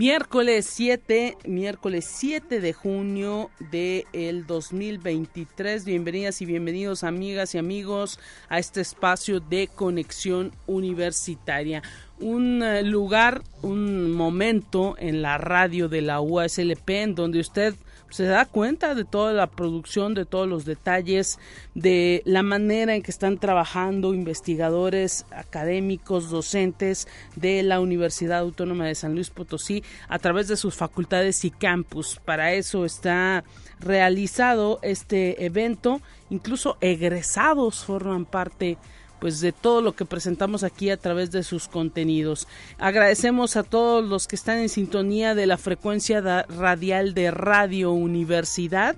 Miércoles 7, miércoles 7 de junio del el 2023. Bienvenidas y bienvenidos amigas y amigos a este espacio de conexión universitaria. Un eh, lugar, un momento en la radio de la USLP en donde usted se da cuenta de toda la producción, de todos los detalles, de la manera en que están trabajando investigadores, académicos, docentes de la Universidad Autónoma de San Luis Potosí a través de sus facultades y campus. Para eso está realizado este evento, incluso egresados forman parte pues de todo lo que presentamos aquí a través de sus contenidos. Agradecemos a todos los que están en sintonía de la frecuencia radial de Radio Universidad.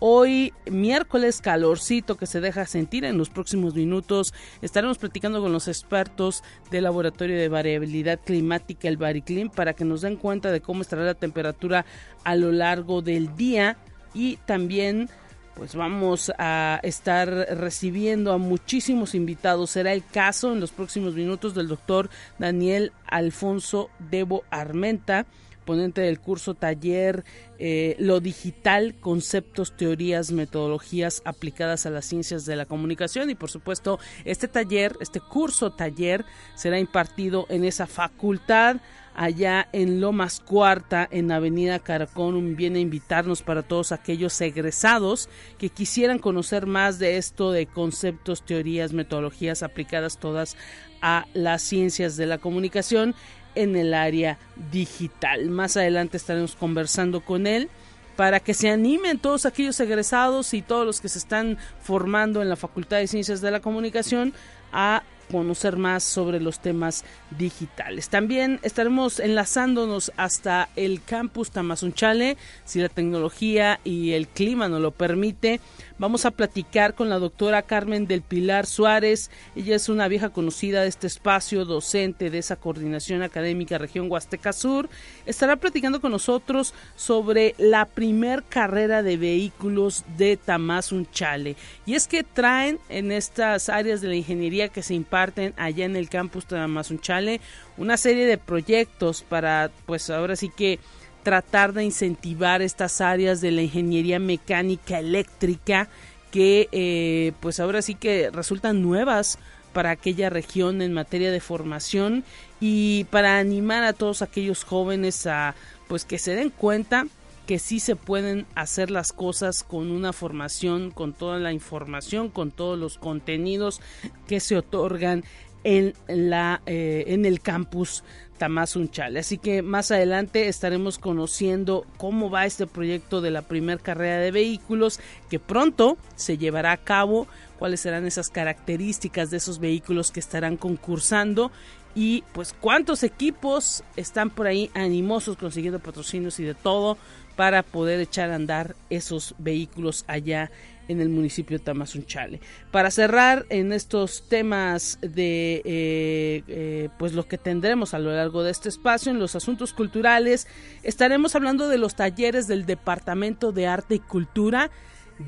Hoy miércoles calorcito que se deja sentir en los próximos minutos. Estaremos platicando con los expertos del Laboratorio de Variabilidad Climática, el Bariclim, para que nos den cuenta de cómo estará la temperatura a lo largo del día y también pues vamos a estar recibiendo a muchísimos invitados. Será el caso en los próximos minutos del doctor Daniel Alfonso Debo Armenta, ponente del curso taller eh, Lo Digital, Conceptos, Teorías, Metodologías aplicadas a las ciencias de la comunicación. Y por supuesto, este taller, este curso taller, será impartido en esa facultad allá en Lomas Cuarta, en Avenida Caracón, viene a invitarnos para todos aquellos egresados que quisieran conocer más de esto de conceptos, teorías, metodologías aplicadas todas a las ciencias de la comunicación en el área digital. Más adelante estaremos conversando con él para que se animen todos aquellos egresados y todos los que se están formando en la Facultad de Ciencias de la Comunicación a conocer más sobre los temas digitales. También estaremos enlazándonos hasta el campus Tamazunchale, si la tecnología y el clima nos lo permite. Vamos a platicar con la doctora Carmen del Pilar Suárez. Ella es una vieja conocida de este espacio, docente de esa coordinación académica región Huasteca Sur. Estará platicando con nosotros sobre la primer carrera de vehículos de Tamazunchale. Y es que traen en estas áreas de la ingeniería que se imparten allá en el campus Tamazunchale una serie de proyectos para, pues ahora sí que tratar de incentivar estas áreas de la ingeniería mecánica eléctrica que eh, pues ahora sí que resultan nuevas para aquella región en materia de formación y para animar a todos aquellos jóvenes a pues que se den cuenta que sí se pueden hacer las cosas con una formación, con toda la información, con todos los contenidos que se otorgan en la eh, en el campus Tamazunchale. Así que más adelante estaremos conociendo cómo va este proyecto de la primer carrera de vehículos que pronto se llevará a cabo, cuáles serán esas características de esos vehículos que estarán concursando y pues cuántos equipos están por ahí animosos consiguiendo patrocinios y de todo para poder echar a andar esos vehículos allá en el municipio de Tamazunchale. Para cerrar en estos temas de eh, eh, pues lo que tendremos a lo largo de este espacio en los asuntos culturales, estaremos hablando de los talleres del Departamento de Arte y Cultura.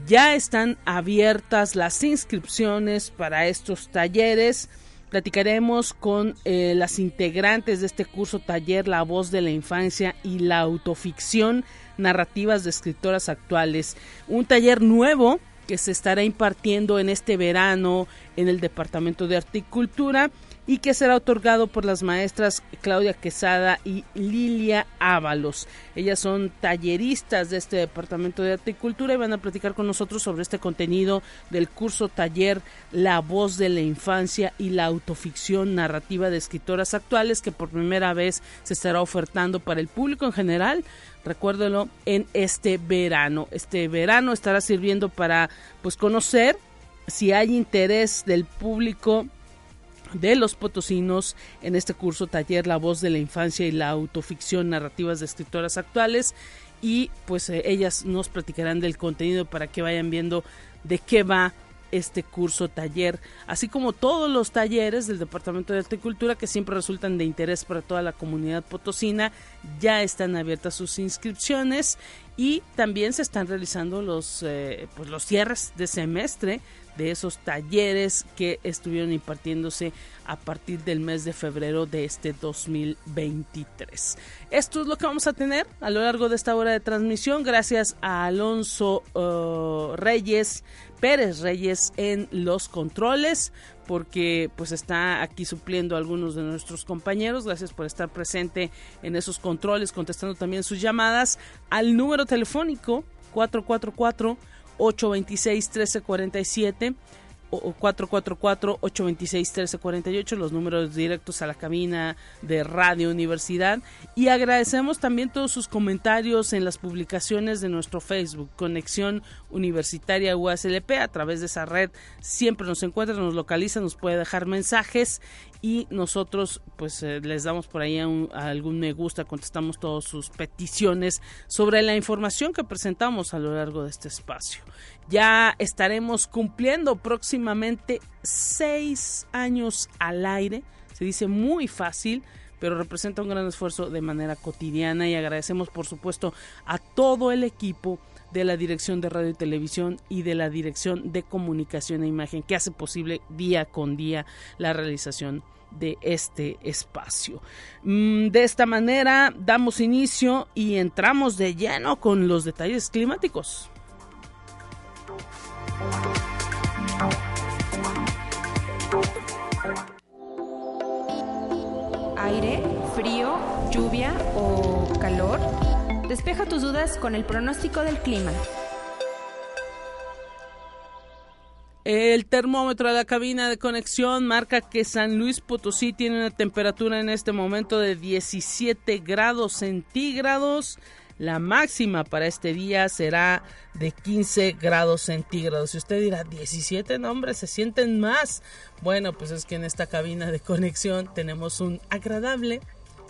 Ya están abiertas las inscripciones para estos talleres. Platicaremos con eh, las integrantes de este curso taller La voz de la infancia y la autoficción narrativas de escritoras actuales. Un taller nuevo que se estará impartiendo en este verano en el Departamento de Articultura y que será otorgado por las maestras Claudia Quesada y Lilia Ábalos. Ellas son talleristas de este Departamento de Articultura y van a platicar con nosotros sobre este contenido del curso taller La voz de la infancia y la autoficción narrativa de escritoras actuales que por primera vez se estará ofertando para el público en general recuérdelo, en este verano. Este verano estará sirviendo para pues conocer si hay interés del público de los potosinos en este curso taller La voz de la infancia y la autoficción narrativas de escritoras actuales. Y pues eh, ellas nos platicarán del contenido para que vayan viendo de qué va este curso taller, así como todos los talleres del Departamento de Arte y Cultura que siempre resultan de interés para toda la comunidad potosina, ya están abiertas sus inscripciones y también se están realizando los, eh, pues los cierres de semestre de esos talleres que estuvieron impartiéndose a partir del mes de febrero de este 2023. Esto es lo que vamos a tener a lo largo de esta hora de transmisión gracias a Alonso uh, Reyes, Pérez Reyes en los controles porque pues está aquí supliendo a algunos de nuestros compañeros. Gracias por estar presente en esos controles, contestando también sus llamadas al número telefónico 444 826 1347 o 444-826-1348, los números directos a la cabina de Radio Universidad. Y agradecemos también todos sus comentarios en las publicaciones de nuestro Facebook, Conexión Universitaria USLP. A través de esa red siempre nos encuentra, nos localiza, nos puede dejar mensajes y nosotros pues eh, les damos por ahí algún me gusta, contestamos todas sus peticiones sobre la información que presentamos a lo largo de este espacio. Ya estaremos cumpliendo próximamente seis años al aire. Se dice muy fácil, pero representa un gran esfuerzo de manera cotidiana y agradecemos por supuesto a todo el equipo de la Dirección de Radio y Televisión y de la Dirección de Comunicación e Imagen que hace posible día con día la realización de este espacio. Mm, de esta manera damos inicio y entramos de lleno con los detalles climáticos. Aire, frío, lluvia o calor. Despeja tus dudas con el pronóstico del clima. El termómetro de la cabina de conexión marca que San Luis Potosí tiene una temperatura en este momento de 17 grados centígrados. La máxima para este día será de 15 grados centígrados. Si usted dirá 17, no hombre, se sienten más. Bueno, pues es que en esta cabina de conexión tenemos un agradable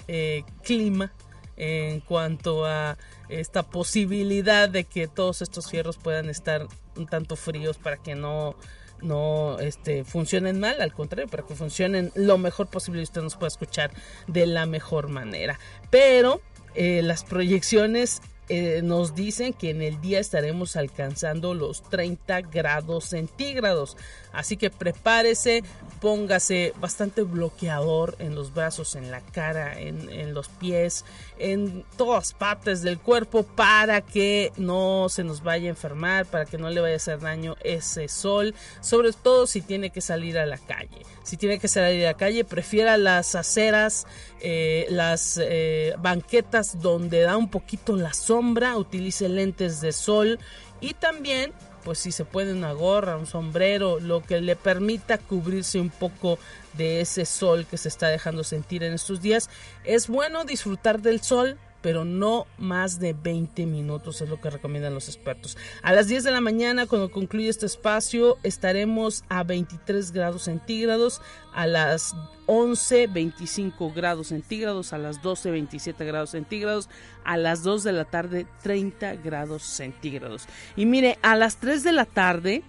eh, clima en cuanto a esta posibilidad de que todos estos fierros puedan estar un tanto fríos para que no no este, funcionen mal, al contrario, para que funcionen lo mejor posible y usted nos pueda escuchar de la mejor manera. Pero eh, las proyecciones eh, nos dicen que en el día estaremos alcanzando los 30 grados centígrados. Así que prepárese, póngase bastante bloqueador en los brazos, en la cara, en, los pies, en todas partes del cuerpo para que no se nos vaya a enfermar, para que no le vaya a hacer daño ese sol, sobre todo si tiene que salir a la calle. Si tiene que salir a la calle, prefiera las aceras, eh, las eh, banquetas donde da un poquito la sombra, utilice lentes de sol y también pues si se puede una gorra, un sombrero, lo que le permita cubrirse un poco de ese sol que se está dejando sentir en estos días. Es bueno disfrutar del sol, pero no más de 20 minutos es lo que recomiendan los expertos. A las 10 de la mañana, cuando concluye este espacio, estaremos a 23 grados centígrados, a las 11, 25 grados centígrados, a las 12, 27 grados centígrados, a las 2 de la tarde, 30 grados centígrados. Y mire, a las 3 de la tarde,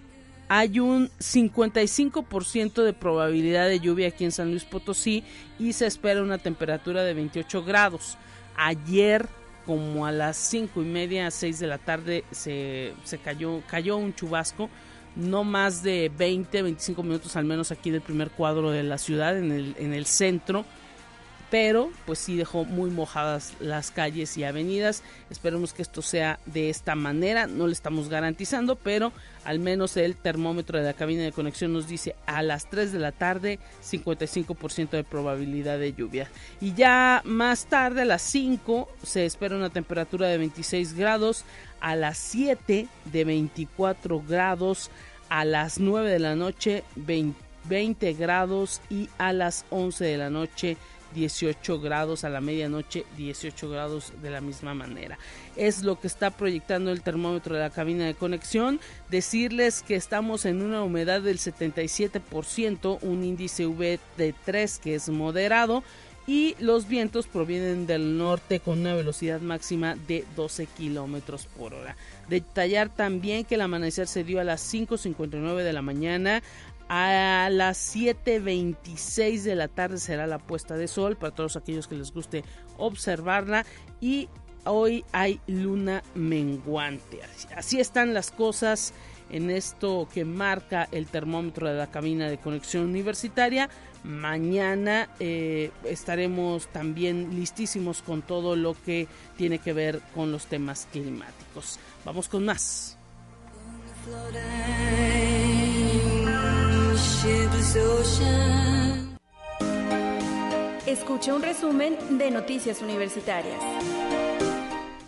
hay un 55% de probabilidad de lluvia aquí en San Luis Potosí y se espera una temperatura de 28 grados. Ayer, como a las cinco y media, seis de la tarde, se, se cayó, cayó un chubasco. No más de 20, 25 minutos al menos aquí del primer cuadro de la ciudad, en el, en el centro pero pues sí dejó muy mojadas las calles y avenidas. Esperemos que esto sea de esta manera, no le estamos garantizando, pero al menos el termómetro de la cabina de conexión nos dice a las 3 de la tarde 55% de probabilidad de lluvia. Y ya más tarde a las 5 se espera una temperatura de 26 grados, a las 7 de 24 grados, a las 9 de la noche 20 grados y a las 11 de la noche 18 grados a la medianoche, 18 grados de la misma manera. Es lo que está proyectando el termómetro de la cabina de conexión. Decirles que estamos en una humedad del 77%, un índice V de 3 que es moderado y los vientos provienen del norte con una velocidad máxima de 12 kilómetros por hora. Detallar también que el amanecer se dio a las 5.59 de la mañana. A las 7.26 de la tarde será la puesta de sol para todos aquellos que les guste observarla y hoy hay luna menguante. Así están las cosas en esto que marca el termómetro de la cabina de conexión universitaria. Mañana eh, estaremos también listísimos con todo lo que tiene que ver con los temas climáticos. Vamos con más. Escuche un resumen de Noticias Universitarias.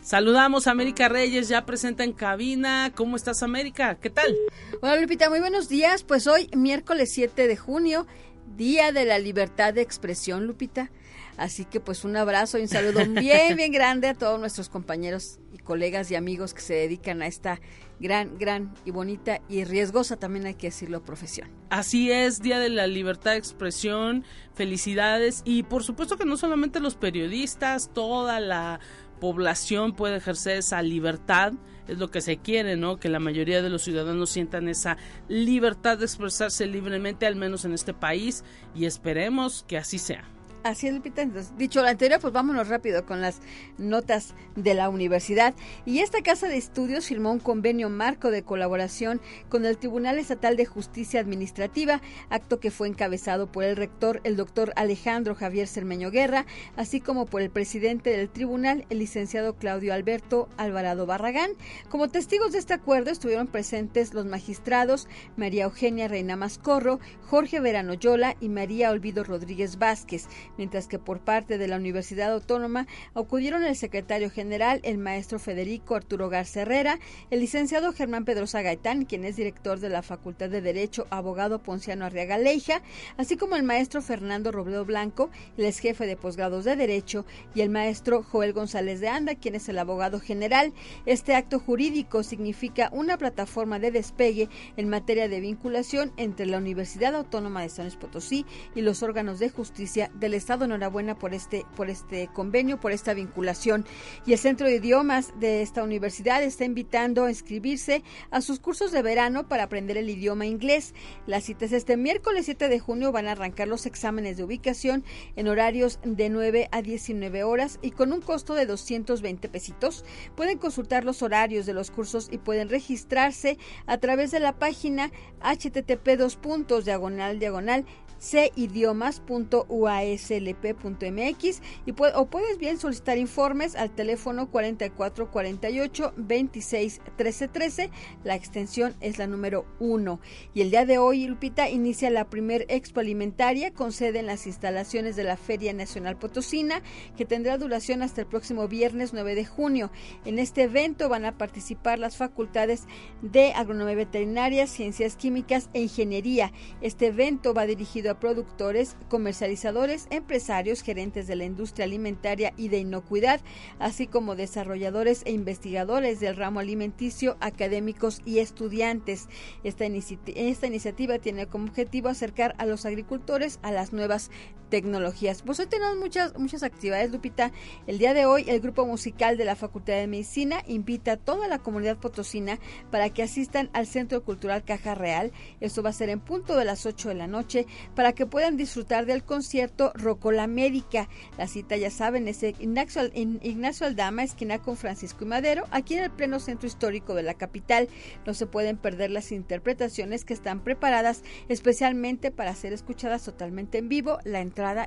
Saludamos a América Reyes, ya presenta en cabina. ¿Cómo estás, América? ¿Qué tal? Hola, Lupita, muy buenos días. Pues hoy, miércoles 7 de junio, Día de la Libertad de Expresión, Lupita. Así que pues un abrazo y un saludo bien, bien grande a todos nuestros compañeros colegas y amigos que se dedican a esta gran, gran y bonita y riesgosa también hay que decirlo profesión. Así es, Día de la Libertad de Expresión, felicidades y por supuesto que no solamente los periodistas, toda la población puede ejercer esa libertad, es lo que se quiere, ¿no? Que la mayoría de los ciudadanos sientan esa libertad de expresarse libremente, al menos en este país, y esperemos que así sea. Así es, Lupita. dicho lo anterior, pues vámonos rápido con las notas de la universidad. Y esta casa de estudios firmó un convenio marco de colaboración con el Tribunal Estatal de Justicia Administrativa, acto que fue encabezado por el rector, el doctor Alejandro Javier Cermeño Guerra, así como por el presidente del tribunal, el licenciado Claudio Alberto Alvarado Barragán. Como testigos de este acuerdo estuvieron presentes los magistrados María Eugenia Reina Mascorro, Jorge Verano Yola y María Olvido Rodríguez Vázquez mientras que por parte de la Universidad Autónoma acudieron el secretario general, el maestro Federico Arturo Garza Herrera, el licenciado Germán Pedrosa Gaitán, quien es director de la Facultad de Derecho, abogado Ponciano Arriaga Leija, así como el maestro Fernando Robledo Blanco, el ex jefe de posgrados de Derecho, y el maestro Joel González de Anda, quien es el abogado general. Este acto jurídico significa una plataforma de despegue en materia de vinculación entre la Universidad Autónoma de San Luis Potosí y los órganos de justicia del Estado. Enhorabuena por este, por este convenio, por esta vinculación. Y el Centro de Idiomas de esta universidad está invitando a inscribirse a sus cursos de verano para aprender el idioma inglés. Las citas este miércoles 7 de junio van a arrancar los exámenes de ubicación en horarios de 9 a 19 horas y con un costo de 220 pesitos. Pueden consultar los horarios de los cursos y pueden registrarse a través de la página http dos puntos diagonal diagonal cidiomas.uaslp.mx y o puedes bien solicitar informes al teléfono 4448 26 13 13. La extensión es la número 1. Y el día de hoy, Lupita, inicia la primer expo alimentaria con sede en las instalaciones de la Feria Nacional Potosina, que tendrá duración hasta el próximo viernes 9 de junio. En este evento van a participar las facultades de Agronomía Veterinaria, Ciencias Químicas e Ingeniería. Este evento va dirigido productores, comercializadores, empresarios, gerentes de la industria alimentaria y de inocuidad, así como desarrolladores e investigadores del ramo alimenticio, académicos y estudiantes. Esta, iniciativa tiene como objetivo acercar a los agricultores a las nuevas tecnologías. Pues hoy tenemos muchas, muchas actividades, Lupita. El día de hoy, el grupo musical de la Facultad de Medicina invita a toda la comunidad potosina para que asistan al Centro Cultural Caja Real. Esto va a ser en punto de las 8 de la noche para que puedan disfrutar del concierto Rocola Médica. La cita, ya saben, es Ignacio, Ignacio Aldama, esquina con Francisco y Madero, aquí en el pleno centro histórico de la capital. No se pueden perder las interpretaciones que están preparadas especialmente para ser escuchadas totalmente en vivo. La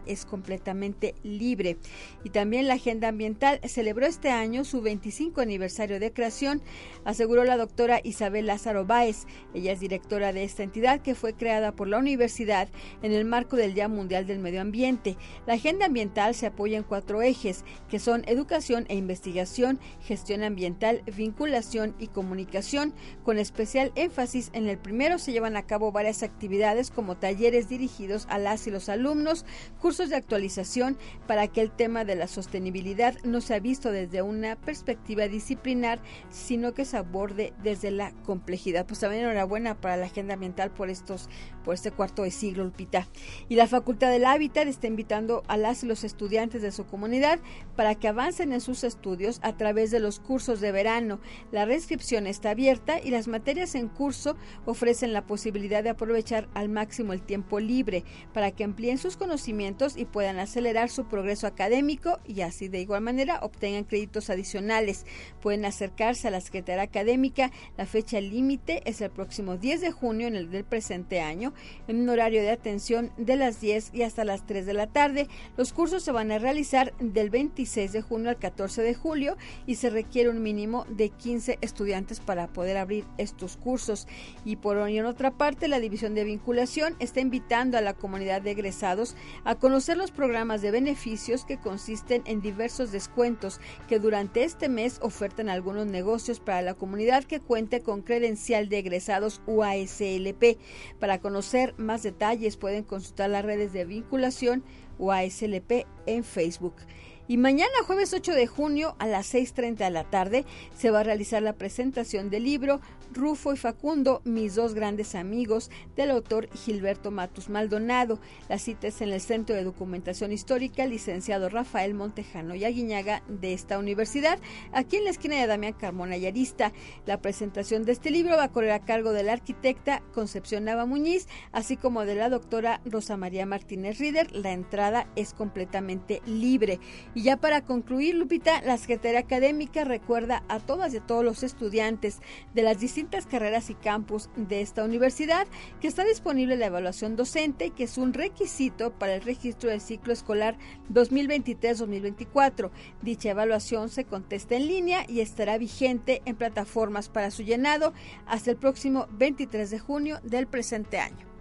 es completamente libre. Y también la Agenda Ambiental celebró este año su 25 aniversario de creación, aseguró la doctora Isabel Lázaro Báez. Ella es directora de esta entidad que fue creada por la universidad en el marco del Día Mundial del Medio Ambiente. La Agenda Ambiental se apoya en cuatro ejes, que son educación e investigación, gestión ambiental, vinculación y comunicación, con especial énfasis en el primero se llevan a cabo varias actividades como talleres dirigidos a las y los alumnos, cursos de actualización para que el tema de la sostenibilidad no sea visto desde una perspectiva disciplinar, sino que se aborde desde la complejidad. Pues también enhorabuena para la agenda ambiental por estos por este cuarto de siglo, Lupita. Y la Facultad del Hábitat está invitando a las y los estudiantes de su comunidad para que avancen en sus estudios a través de los cursos de verano. La reinscripción está abierta y las materias en curso ofrecen la posibilidad de aprovechar al máximo el tiempo libre para que amplíen sus conocimientos y puedan acelerar su progreso académico y así de igual manera obtengan créditos adicionales. Pueden acercarse a la Secretaría Académica. La fecha límite es el próximo 10 de junio en el del presente año, en un horario de atención de las 10 y hasta las 3 de la tarde. Los cursos se van a realizar del 26 de junio al 14 de julio y se requiere un mínimo de 15 estudiantes para poder abrir estos cursos. Y por en otra parte, la División de Vinculación está invitando a la comunidad de egresados a conocer los programas de beneficios que consisten en diversos descuentos que durante este mes ofertan algunos negocios para la comunidad que cuente con credencial de egresados UASLP. Para conocer más detalles pueden consultar las redes de vinculación UASLP en Facebook. Y mañana, jueves 8 de junio, a las 6.30 de la tarde, se va a realizar la presentación del libro Rufo y Facundo, mis dos grandes amigos, del autor Gilberto Matus Maldonado. La cita es en el Centro de Documentación Histórica, licenciado Rafael Montejano y Aguiñaga de esta universidad, aquí en la esquina de Damián Carmona y Arista. La presentación de este libro va a correr a cargo de la arquitecta Concepción Nava Muñiz, así como de la doctora Rosa María Martínez Rieder. La entrada es completamente libre. Y ya para concluir, Lupita, la Secretaría Académica recuerda a todas y a todos los estudiantes de las distintas carreras y campus de esta universidad que está disponible la evaluación docente, que es un requisito para el registro del ciclo escolar 2023-2024. Dicha evaluación se contesta en línea y estará vigente en plataformas para su llenado hasta el próximo 23 de junio del presente año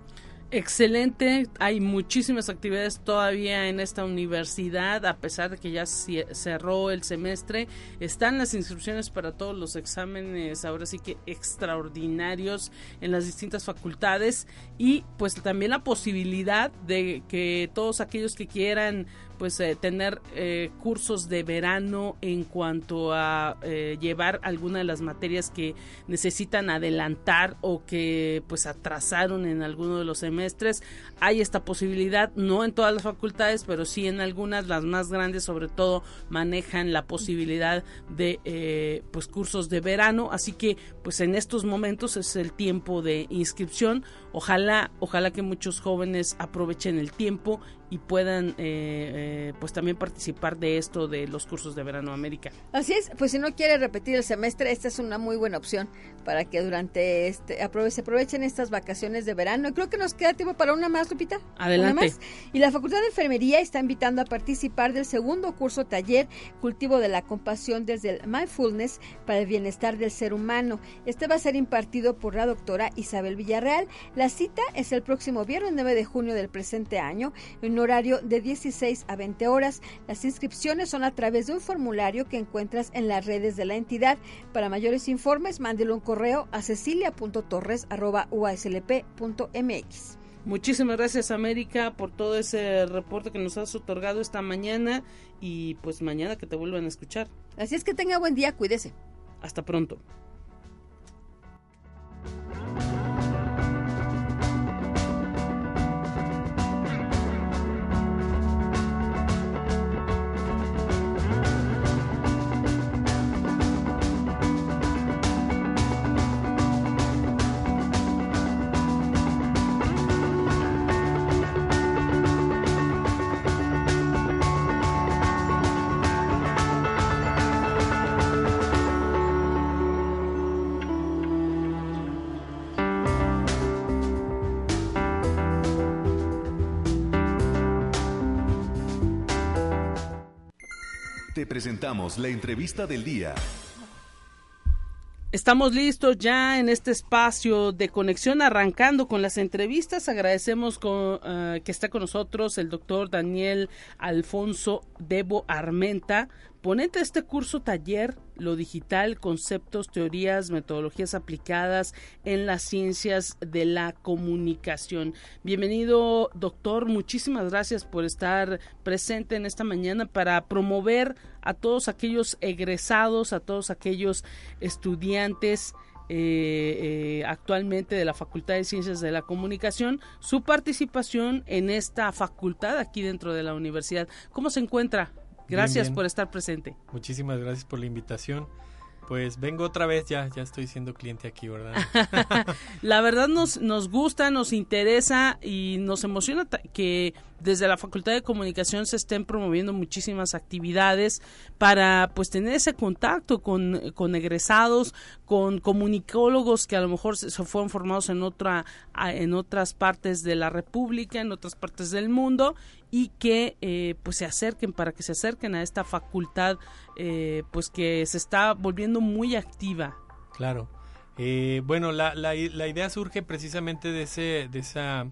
excelente. Hay muchísimas actividades todavía en esta universidad, a pesar de que ya cerró el semestre. Están las inscripciones para todos los exámenes, ahora sí que extraordinarios en las distintas facultades y pues también la posibilidad de que todos aquellos que quieran pues eh, tener eh, cursos de verano en cuanto a eh, llevar alguna de las materias que necesitan adelantar o que pues atrasaron en alguno de los semestres. Hay esta posibilidad no en todas las facultades pero sí en algunas. Las más grandes sobre todo manejan la posibilidad de pues cursos de verano. Así que pues en estos momentos es el tiempo de inscripción. Ojalá ojalá que muchos jóvenes aprovechen el tiempo y puedan eh, eh, pues también participar de esto de los cursos de verano América. Así es, pues si no quiere repetir el semestre, esta es una muy buena opción para que durante este se aprovechen estas vacaciones de verano. Y creo que nos queda tiempo para una más, Lupita. Adelante. Y la Facultad de Enfermería está invitando a participar del segundo curso taller Cultivo de la Compasión desde el Mindfulness para el bienestar del ser humano. Este va a ser impartido por la doctora Isabel Villarreal. La cita es el próximo viernes 9 de junio del presente año en horario de 16 a 20 horas. Las inscripciones son a través de un formulario que encuentras en las redes de la entidad. Para mayores informes, mándelo un correo a cecilia.torres.uaslp.mx. Muchísimas gracias América por todo ese reporte que nos has otorgado esta mañana y pues mañana que te vuelvan a escuchar. Así es que tenga buen día, cuídese. Hasta pronto. Presentamos la entrevista del día. Estamos listos ya en este espacio de conexión, arrancando con las entrevistas. Agradecemos eh, que está con nosotros el doctor Daniel Alfonso Debo Armenta, ponente de este curso taller lo digital, conceptos, teorías, metodologías aplicadas en las ciencias de la comunicación. Bienvenido, doctor. Muchísimas gracias por estar presente en esta mañana para promover a todos aquellos egresados, a todos aquellos estudiantes eh, actualmente de la Facultad de Ciencias de la Comunicación, su participación en esta facultad aquí dentro de la universidad. ¿Cómo se encuentra? Gracias por estar presente. Muchísimas gracias por la invitación. Pues vengo otra vez, ya, ya estoy siendo cliente aquí, ¿verdad? la verdad nos, nos gusta, nos interesa y nos emociona que desde la Facultad de Comunicación se estén promoviendo muchísimas actividades para pues tener ese contacto con, con egresados, con comunicólogos que a lo mejor se, fueron formados en otra en otras partes de la República, en otras partes del mundo y que eh, pues se acerquen para que se acerquen a esta facultad eh, pues que se está volviendo muy activa. Claro. Eh, bueno, la, la, la, idea surge precisamente de, ese, de esa,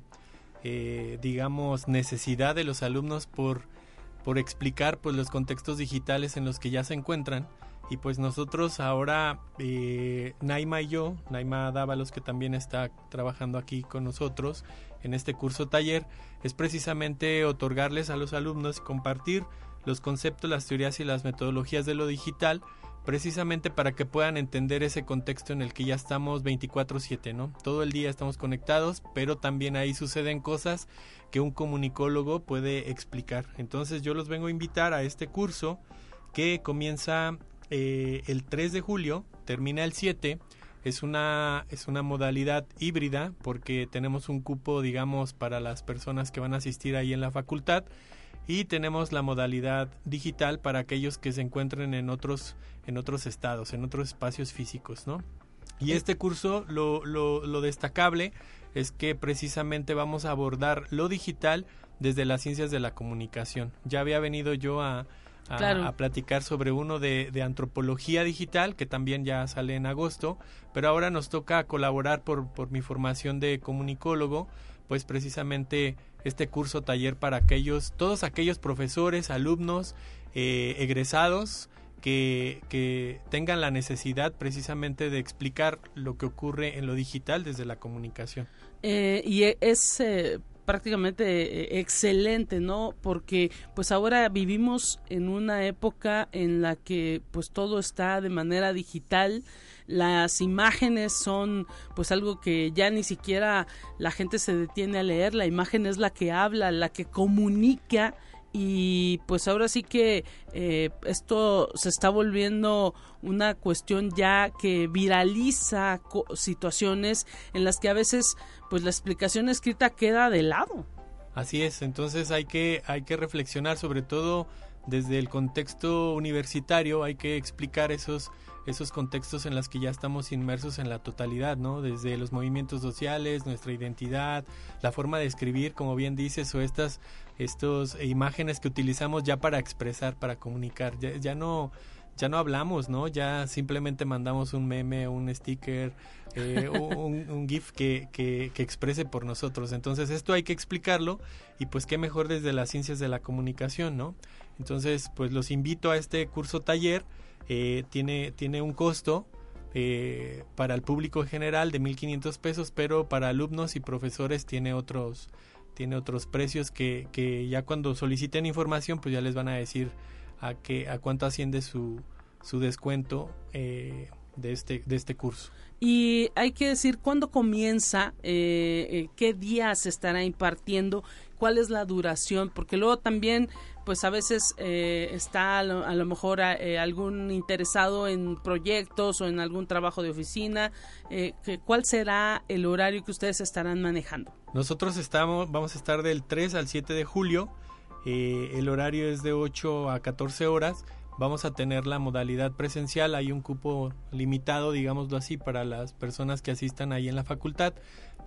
digamos, necesidad de los alumnos por, por explicar pues, los contextos digitales en los que ya se encuentran. Y pues nosotros ahora, Naima y yo, Naima Dávalos, que también está trabajando aquí con nosotros en este curso taller, es precisamente otorgarles a los alumnos compartir los conceptos, las teorías y las metodologías de lo digital, precisamente para que puedan entender ese contexto en el que ya estamos 24/7, ¿no? Todo el día estamos conectados, pero también ahí suceden cosas que un comunicólogo puede explicar. Entonces yo los vengo a invitar a este curso que comienza eh, el 3 de julio, termina el 7 es una, es una modalidad híbrida porque tenemos un cupo, digamos, para las personas que van a asistir ahí en la facultad y tenemos la modalidad digital para aquellos que se encuentren en otros, en otros estados, en otros espacios físicos, ¿no? Y este curso, lo, lo, lo destacable es que precisamente vamos a abordar lo digital desde las ciencias de la comunicación. Ya había venido yo a, a, platicar sobre uno de, antropología digital, que también ya sale en agosto, pero ahora nos toca colaborar por, por mi formación de comunicólogo, pues precisamente este curso taller para aquellos, todos aquellos profesores, alumnos, eh, egresados, que, que, tengan la necesidad precisamente de explicar lo que ocurre en lo digital desde la comunicación. Eh, y es eh, prácticamente eh, excelente, ¿no? Porque pues ahora vivimos en una época en la que pues todo está de manera digital, las imágenes son pues algo que ya ni siquiera la gente se detiene a leer, la imagen es la que habla, la que comunica y pues ahora sí que eh, esto se está volviendo una cuestión ya que viraliza situaciones en las que a veces pues la explicación escrita queda de lado. Así es, entonces hay que hay que reflexionar sobre todo desde el contexto universitario, hay que explicar esos esos contextos en los que ya estamos inmersos en la totalidad, ¿no? Desde los movimientos sociales, nuestra identidad, la forma de escribir, como bien dices, o estas estos imágenes que utilizamos ya para expresar, para comunicar. Ya, no ya no hablamos, ¿no? Ya simplemente mandamos un meme, un sticker, eh, un, GIF que, que, que, exprese por nosotros. Entonces esto hay que explicarlo y pues qué mejor desde las ciencias de la comunicación, ¿no? Entonces pues los invito a este curso taller, eh, tiene, tiene un costo eh, para el público general de 1.500 pesos, pero para alumnos y profesores tiene otros tiene otros precios que, que ya cuando soliciten información pues ya les van a decir a qué a cuánto asciende su, su descuento eh, de este de este curso. Y hay que decir cuándo comienza eh, eh, qué días se estará impartiendo cuál es la duración porque luego también pues a veces está a lo, mejor algún interesado en proyectos o en algún trabajo de oficina cuál será el horario que ustedes estarán manejando nosotros estamos, vamos a estar del 3 al 7 de julio. Eh, el horario es de 8 a 14 horas. Vamos a tener la modalidad presencial. Hay un cupo limitado, digámoslo así, para las personas que asistan ahí en la facultad.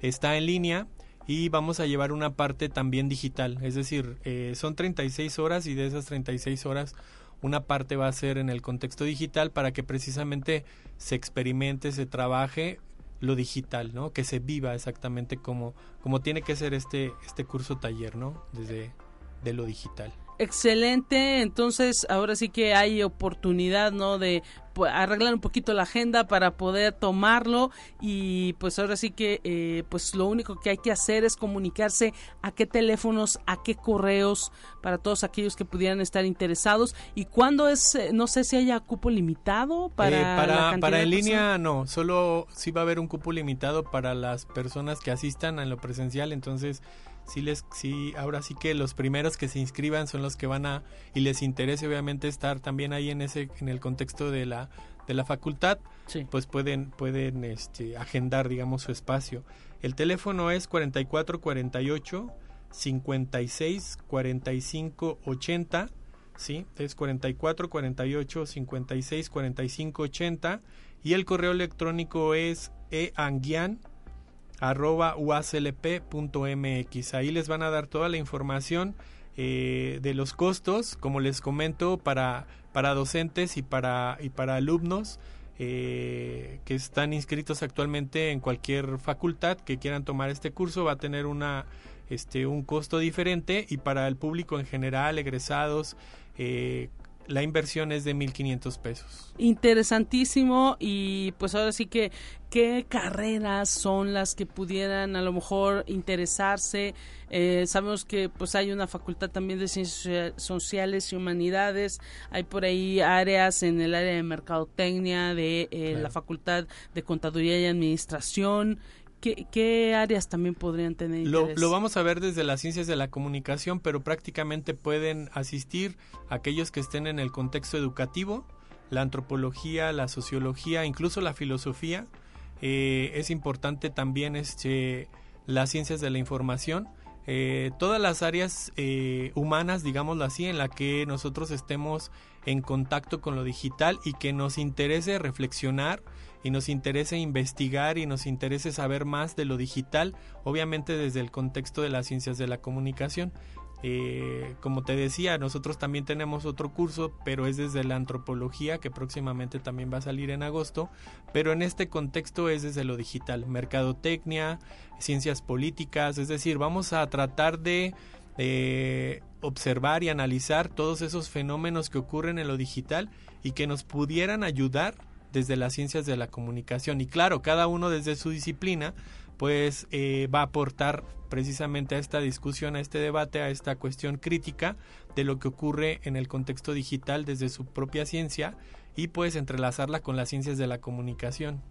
Está en línea y vamos a llevar una parte también digital. Es decir, eh, son 36 horas y de esas 36 horas una parte va a ser en el contexto digital para que precisamente se experimente, se trabaje lo digital, ¿no? Que se viva exactamente como, como tiene que ser este, este curso taller, ¿no? Desde de lo digital. Excelente, entonces ahora sí que hay oportunidad, ¿no? De pues, arreglar un poquito la agenda para poder tomarlo y pues ahora sí que eh, pues lo único que hay que hacer es comunicarse a qué teléfonos, a qué correos para todos aquellos que pudieran estar interesados. Y cuándo es, eh, no sé si haya cupo limitado para... Eh, para para en línea no, solo sí va a haber un cupo limitado para las personas que asistan a lo presencial, entonces sí les sí ahora sí que los primeros que se inscriban son los que van a y les interese obviamente estar también ahí en ese en el contexto de la de la facultad pues pueden pueden este agendar digamos su espacio. El teléfono es 4448 56 45 80 sí es 44 48 56 45 80 y el correo electrónico es eanguian arroba uaslp.mx. Ahí les van a dar toda la información eh, de los costos, como les comento, para, para docentes y para, y para alumnos. Eh, que están inscritos actualmente en cualquier facultad que quieran tomar este curso va a tener una este un costo diferente y para el público en general egresados eh, la inversión es de 1.500 pesos. Interesantísimo y pues ahora sí que qué carreras son las que pudieran a lo mejor interesarse. Eh, sabemos que pues hay una facultad también de ciencias sociales y humanidades. Hay por ahí áreas en el área de mercadotecnia, de eh, la facultad de contaduría y administración. ¿Qué, áreas también podrían tener interés? Lo, vamos a ver desde las ciencias de la comunicación, pero prácticamente pueden asistir aquellos que estén en el contexto educativo, la antropología, la sociología, incluso la filosofía. Eh, es importante también este, las ciencias de la información. Eh, todas las áreas eh, humanas, digámoslo así, en la que nosotros estemos en contacto con lo digital y que nos interese reflexionar y nos interesa investigar y nos interesa saber más de lo digital, obviamente desde el contexto de las ciencias de la comunicación. Eh, como te decía, nosotros también tenemos otro curso, pero es desde la antropología, que próximamente también va a salir en agosto, pero en este contexto es desde lo digital, mercadotecnia, ciencias políticas, es decir, vamos a tratar de eh, observar y analizar todos esos fenómenos que ocurren en lo digital y que nos pudieran ayudar desde las ciencias de la comunicación. Y claro, cada uno desde su disciplina, pues eh, va a aportar precisamente a esta discusión, a este debate, a esta cuestión crítica de lo que ocurre en el contexto digital desde su propia ciencia y pues entrelazarla con las ciencias de la comunicación.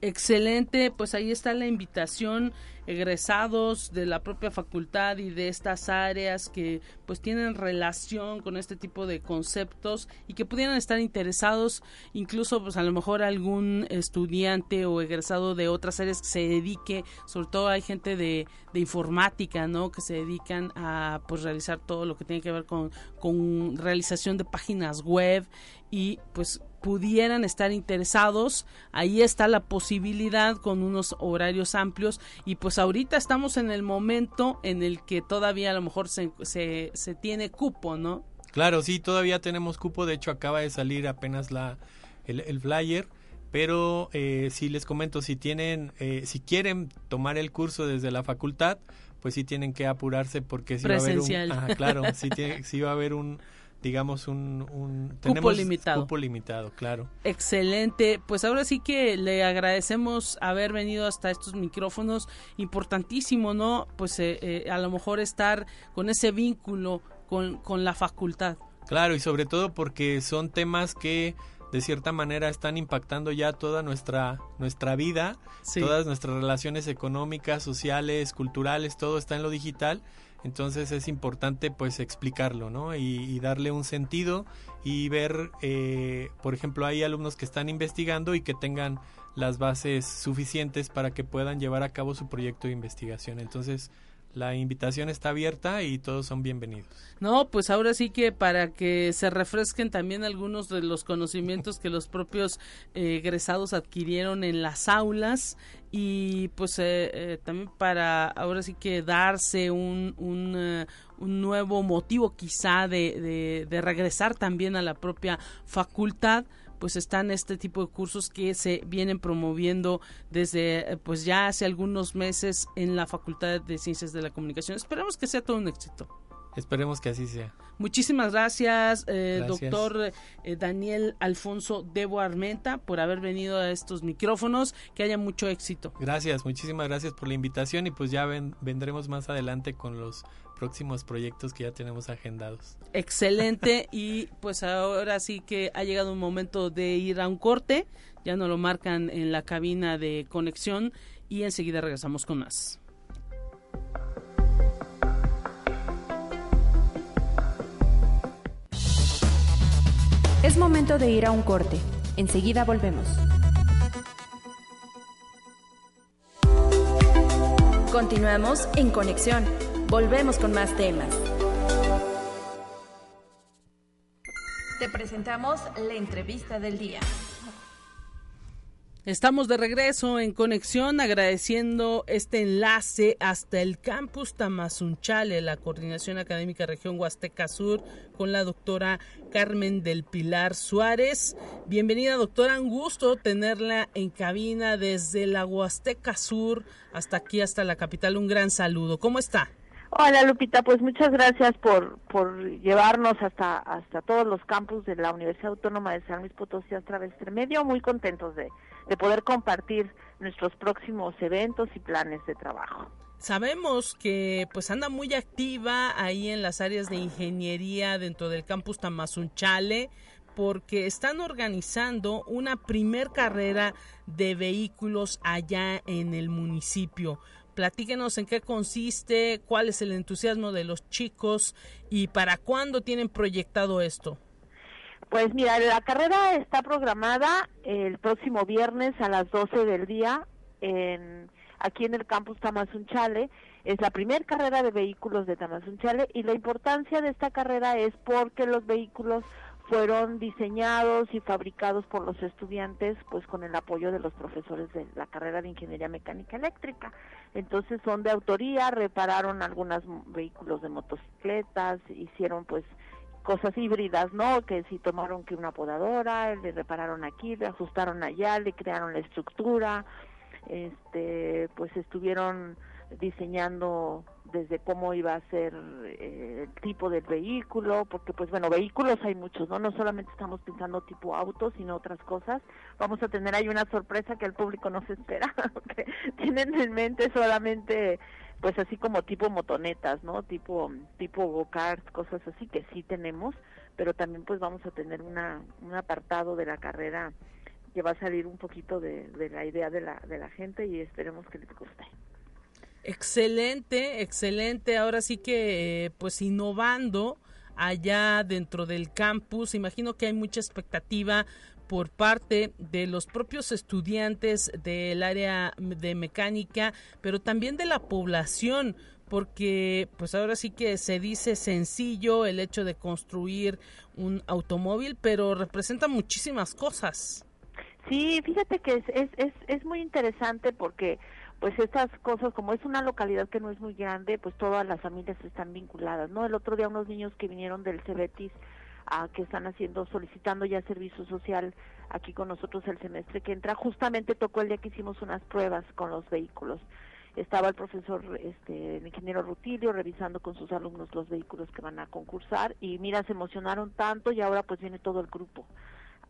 Excelente, pues ahí está la invitación egresados de la propia facultad y de estas áreas que pues tienen relación con este tipo de conceptos y que pudieran estar interesados. Incluso pues a lo mejor algún estudiante o egresado de otras áreas que se dedique sobre todo hay gente de, de informática no que se dedican a pues realizar todo lo que tiene que ver con, con realización de páginas web y pues pudieran estar interesados, ahí está la posibilidad con unos horarios amplios. Y pues ahorita estamos en el momento en el que todavía a lo mejor se, se, se tiene cupo, ¿no? Claro, sí, todavía tenemos cupo, de hecho acaba de salir apenas la, el, flyer, pero eh, si les comento, si tienen, eh, si quieren tomar el curso desde la facultad, pues sí tienen que apurarse porque si va a haber un, claro, sí, tiene, sí va a haber un digamos un, un cupo limitado. Cupo limitado, claro. Excelente. Pues ahora sí que le agradecemos haber venido hasta estos micrófonos. Importantísimo, ¿no? Pues eh, eh, a lo mejor estar con ese vínculo con, con la facultad. Claro, y sobre todo porque son temas que de cierta manera están impactando ya toda nuestra nuestra vida, todas nuestras relaciones económicas, sociales, culturales, todo está en lo digital entonces es importante pues explicarlo, ¿no? Y, darle un sentido y ver, eh, por ejemplo, hay alumnos que están investigando y que tengan las bases suficientes para que puedan llevar a cabo su proyecto de investigación. Entonces, la invitación está abierta y todos son bienvenidos. No, pues ahora sí que para que se refresquen también algunos de los conocimientos que los propios eh, egresados adquirieron en las aulas y pues eh, eh, también para ahora sí que darse un, un, un nuevo motivo quizá de, de, de regresar también a la propia facultad pues están este tipo de cursos que se vienen promoviendo desde pues ya hace algunos meses en la Facultad de Ciencias de la Comunicación. Esperamos que sea todo un éxito. Esperemos que así sea. Muchísimas gracias, eh, doctor eh, Daniel Alfonso Debo Armenta, por haber venido a estos micrófonos. Que haya mucho éxito. Gracias, muchísimas gracias por la invitación y pues ya vendremos más adelante con los próximos proyectos que ya tenemos agendados. Excelente y pues ahora sí que ha llegado un momento de ir a un corte. Ya nos lo marcan en la cabina de conexión y enseguida regresamos con más. Es momento de ir a un corte. Enseguida volvemos. Continuamos en conexión. Volvemos con más temas. Te presentamos la entrevista del día. Estamos de regreso en conexión agradeciendo este enlace hasta el campus Tamazunchale, la Coordinación Académica Región Huasteca Sur, con la doctora Carmen del Pilar Suárez. Bienvenida doctora, un gusto tenerla en cabina desde la Huasteca Sur hasta aquí, hasta la capital. Un gran saludo. ¿Cómo está? Hola Lupita, pues muchas gracias por, por llevarnos hasta, hasta todos los campus de la Universidad Autónoma de San Luis Potosí a través de medio, muy contentos de, de poder compartir nuestros próximos eventos y planes de trabajo. Sabemos que pues anda muy activa ahí en las áreas de ingeniería dentro del campus Tamazunchale porque están organizando una primer carrera de vehículos allá en el municipio. Platíquenos en qué consiste, cuál es el entusiasmo de los chicos y para cuándo tienen proyectado esto. Pues mira, la carrera está programada el próximo viernes a las 12 del día en, aquí en el campus Tamazunchale. Es la primera carrera de vehículos de Tamazunchale y la importancia de esta carrera es porque los vehículos fueron diseñados y fabricados por los estudiantes pues con el apoyo de los profesores de la carrera de ingeniería mecánica eléctrica entonces son de autoría repararon algunos vehículos de motocicletas hicieron pues cosas híbridas, ¿no? Que si tomaron que una podadora, le repararon aquí, le ajustaron allá, le crearon la estructura, este, pues estuvieron diseñando desde cómo iba a ser eh, el tipo del vehículo, porque pues bueno, vehículos hay muchos, ¿no? No solamente estamos pensando tipo autos, sino otras cosas. Vamos a tener ahí una sorpresa que el público no se espera, que tienen en mente solamente pues así como tipo motonetas, ¿no? Tipo tipo go-karts, cosas así que sí tenemos, pero también pues vamos a tener una un apartado de la carrera que va a salir un poquito de, de la idea de la de la gente y esperemos que les guste. Excelente, excelente. Ahora sí que pues innovando allá dentro del campus, imagino que hay mucha expectativa por parte de los propios estudiantes del área de mecánica, pero también de la población, porque pues ahora sí que se dice sencillo el hecho de construir un automóvil, pero representa muchísimas cosas. Sí, fíjate que es, es, es, muy interesante porque pues estas cosas, como es una localidad que no es muy grande, pues todas las familias están vinculadas, ¿no? El otro día unos niños que vinieron del Cebetis que están haciendo, solicitando ya servicio social aquí con nosotros el semestre que entra. Justamente tocó el día que hicimos unas pruebas con los vehículos. Estaba el profesor, este, el ingeniero Rutilio, revisando con sus alumnos los vehículos que van a concursar y mira, se emocionaron tanto y ahora pues viene todo el grupo.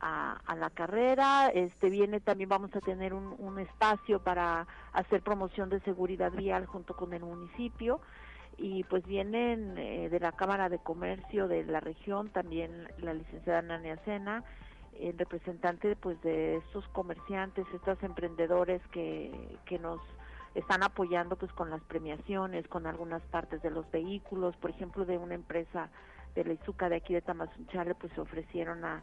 A, a, la carrera. Este viene también vamos a tener un, un, espacio para hacer promoción de seguridad vial junto con el municipio y pues vienen eh, de la Cámara de Comercio de la región también la licenciada Nania Sena, el representante pues de estos comerciantes, estos emprendedores que, que nos están apoyando pues con las premiaciones, con algunas partes de los vehículos, por ejemplo de una empresa de la Izuca de aquí de Tamazunchale pues se ofrecieron a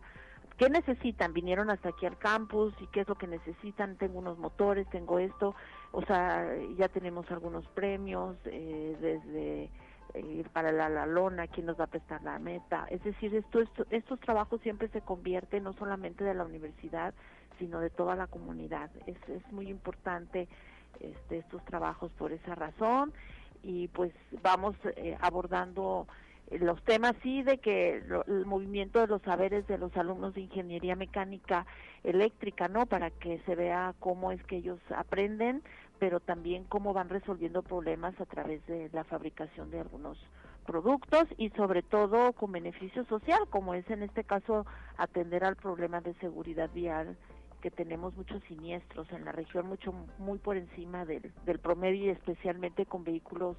¿Qué necesitan? Vinieron hasta aquí al campus y qué es lo que necesitan. Tengo unos motores, tengo esto. O sea, ya tenemos algunos premios eh, desde ir para la, lona, quién nos va a prestar la meta. Es decir, esto, estos trabajos siempre se convierten no solamente de la universidad, sino de toda la comunidad. Es, es muy importante este, estos trabajos por esa razón y pues vamos eh, abordando los temas sí de que el movimiento de los saberes de los alumnos de ingeniería mecánica eléctrica, ¿no? Para que se vea cómo es que ellos aprenden, pero también cómo van resolviendo problemas a través de la fabricación de algunos productos y sobre todo con beneficio social, como es en este caso atender al problema de seguridad vial que tenemos muchos siniestros en la región, mucho muy por encima del, del promedio y especialmente con vehículos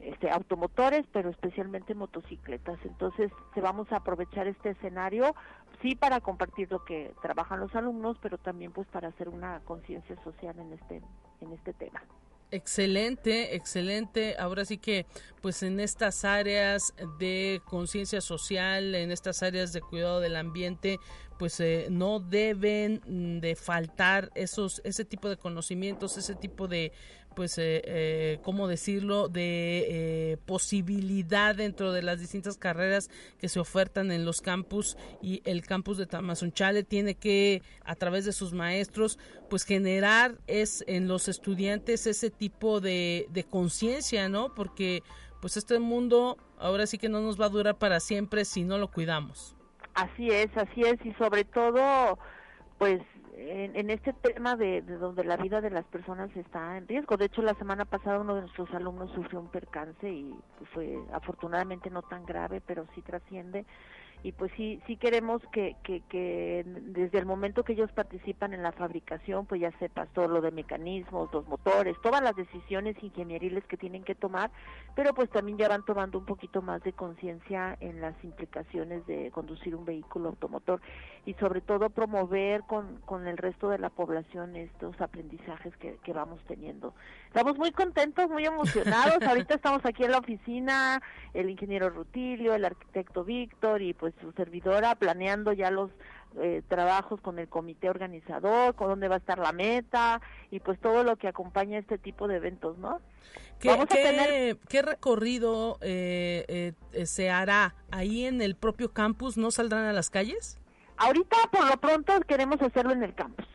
este, automotores, pero especialmente motocicletas. Entonces, se vamos a aprovechar este escenario, sí para compartir lo que trabajan los alumnos, pero también pues para hacer una conciencia social en este en este tema. Excelente, excelente. Ahora sí que, pues en estas áreas de conciencia social, en estas áreas de cuidado del ambiente, pues eh, no deben de faltar esos, ese tipo de conocimientos, ese tipo de, pues, eh, eh, ¿cómo decirlo?, de eh, posibilidad dentro de las distintas carreras que se ofertan en los campus y el campus de Tamazunchale tiene que, a través de sus maestros, pues generar es en los estudiantes ese tipo de, de conciencia, ¿no? Porque pues este mundo ahora sí que no nos va a durar para siempre si no lo cuidamos. Así es, así es, y sobre todo, pues en, en este tema de, de, donde la vida de las personas está en riesgo. De hecho, la semana pasada uno de nuestros alumnos sufrió un percance y fue afortunadamente no tan grave, pero sí trasciende y pues sí sí queremos que, que, que desde el momento que ellos participan en la fabricación pues ya sepas todo lo de mecanismos, los motores, todas las decisiones ingenieriles que tienen que tomar, pero pues también ya van tomando un poquito más de conciencia en las implicaciones de conducir un vehículo automotor y sobre todo promover con, con el resto de la población estos aprendizajes que, que vamos teniendo. Estamos muy contentos, muy emocionados, ahorita estamos aquí en la oficina, el ingeniero Rutilio, el arquitecto Víctor y pues su servidora planeando ya los eh, trabajos con el comité organizador, con dónde va a estar la meta y pues todo lo que acompaña este tipo de eventos, ¿no? ¿Qué, Vamos qué, a tener... ¿qué recorrido eh, eh, se hará ahí en el propio campus? ¿No saldrán a las calles? Ahorita por lo pronto queremos hacerlo en el campus.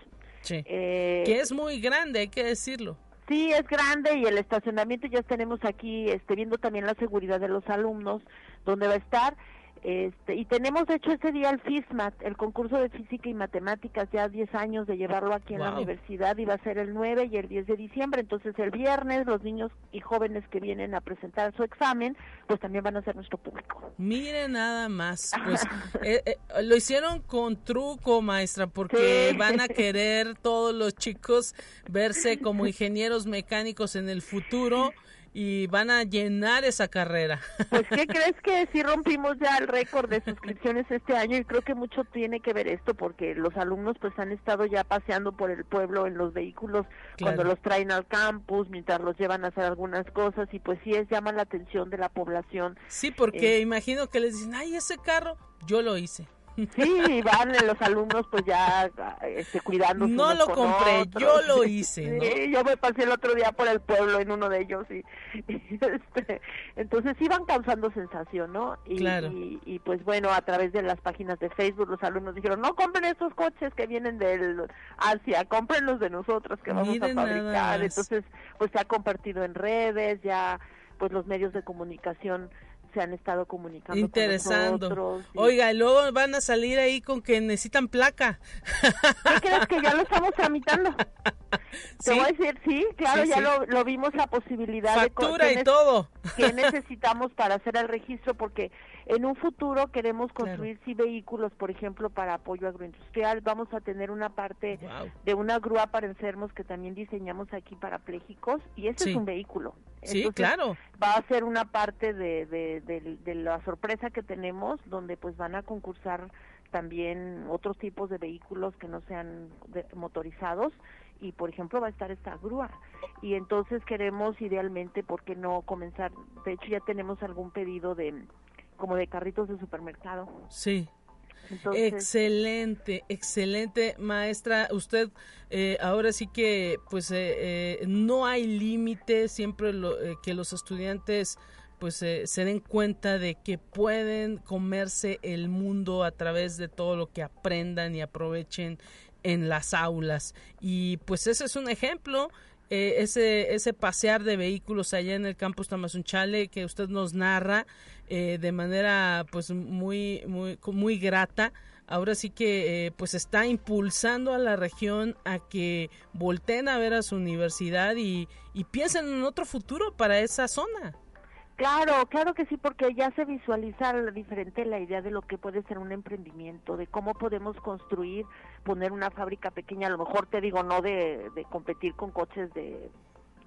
Sí. que es muy grande, hay que decirlo. Sí, es grande y el estacionamiento ya tenemos aquí, este, viendo también la seguridad de los alumnos, donde va a estar. Este, y tenemos hecho este día el FISMAT, el concurso de física y matemáticas, ya 10 años de llevarlo aquí en wow. la universidad, y va a ser el 9 y el 10 de diciembre. Entonces, el viernes, los niños y jóvenes que vienen a presentar su examen, pues también van a ser nuestro público. Mire nada más, pues eh, eh, lo hicieron con truco, maestra, porque sí. van a querer todos los chicos verse como ingenieros mecánicos en el futuro y van a llenar esa carrera. Pues, ¿qué crees que sí rompimos ya el récord de suscripciones este año? Y creo que mucho tiene que ver esto, porque los alumnos pues han estado ya paseando por el pueblo en los vehículos claro. cuando los traen al campus, mientras los llevan a hacer algunas cosas, y pues sí es llama la atención de la población. Sí, porque eh, imagino que les dicen, ay, ese carro, yo lo hice. Sí, van los alumnos pues ya este, cuidando. No lo compré, otros. yo lo hice. ¿no? Sí, yo me pasé el otro día por el pueblo en uno de ellos y, y este, entonces iban causando sensación, ¿no? Y, claro. y, y, pues bueno, a través de las páginas de Facebook los alumnos dijeron, no compren esos coches que vienen del Asia, compren los de nosotros que vamos Miren a fabricar. Entonces pues se ha compartido en redes, ya pues los medios de comunicación se han estado comunicando interesando con nosotros, y... oiga y luego van a salir ahí con que necesitan placa ¿qué crees que ya lo estamos tramitando? ¿Sí? te voy a decir sí claro sí, ya sí. Lo, lo, vimos la posibilidad factura de y todo que necesitamos para hacer el registro porque en un futuro queremos construir claro. sí vehículos por ejemplo para apoyo agroindustrial vamos a tener una parte wow. de una grúa para enfermos que también diseñamos aquí para pléjicos y ese sí. es un vehículo sí Entonces, claro va a ser una parte de, de, de, de, la sorpresa que tenemos, donde pues van a concursar también otros tipos de vehículos que no sean motorizados y por ejemplo va a estar esta grúa y entonces queremos idealmente, ¿por qué no comenzar? De hecho ya tenemos algún pedido de como de carritos de supermercado. Sí. Entonces, excelente, excelente maestra. Usted eh, ahora sí que pues eh, eh, no hay límite, siempre lo, eh, que los estudiantes pues eh, se den cuenta de que pueden comerse el mundo a través de todo lo que aprendan y aprovechen en las aulas. Y pues ese es un ejemplo. Eh, ese, ese pasear de vehículos allá en el campus Tamazunchale que usted nos narra eh, de manera pues muy, muy, muy grata ahora sí que eh, pues está impulsando a la región a que volteen a ver a su universidad y, y piensen en otro futuro para esa zona. Claro, claro que sí, porque ya se visualiza diferente la idea de lo que puede ser un emprendimiento, de cómo podemos construir, poner una fábrica pequeña, a lo mejor te digo, no de, de competir con coches de